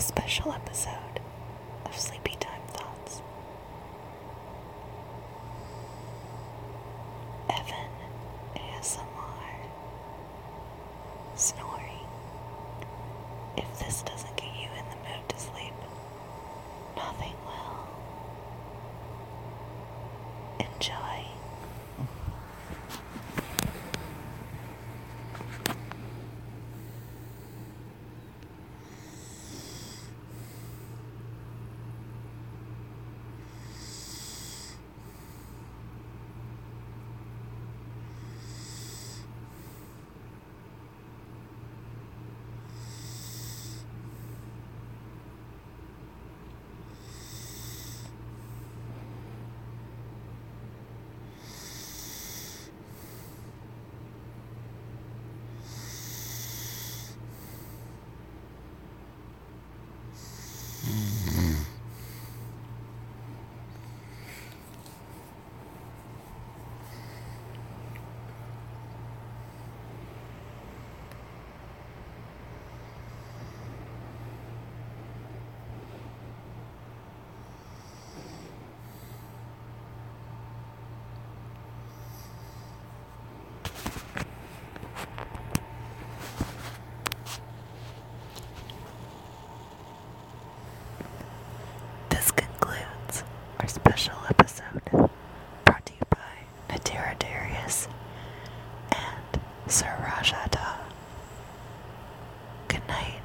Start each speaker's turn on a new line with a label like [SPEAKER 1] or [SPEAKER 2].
[SPEAKER 1] a special episode of Sleepy Time Thoughts. Evan ASMR snoring. If this doesn't get you in the mood to sleep, nothing will. Enjoy. And Sir Rajada. Good night.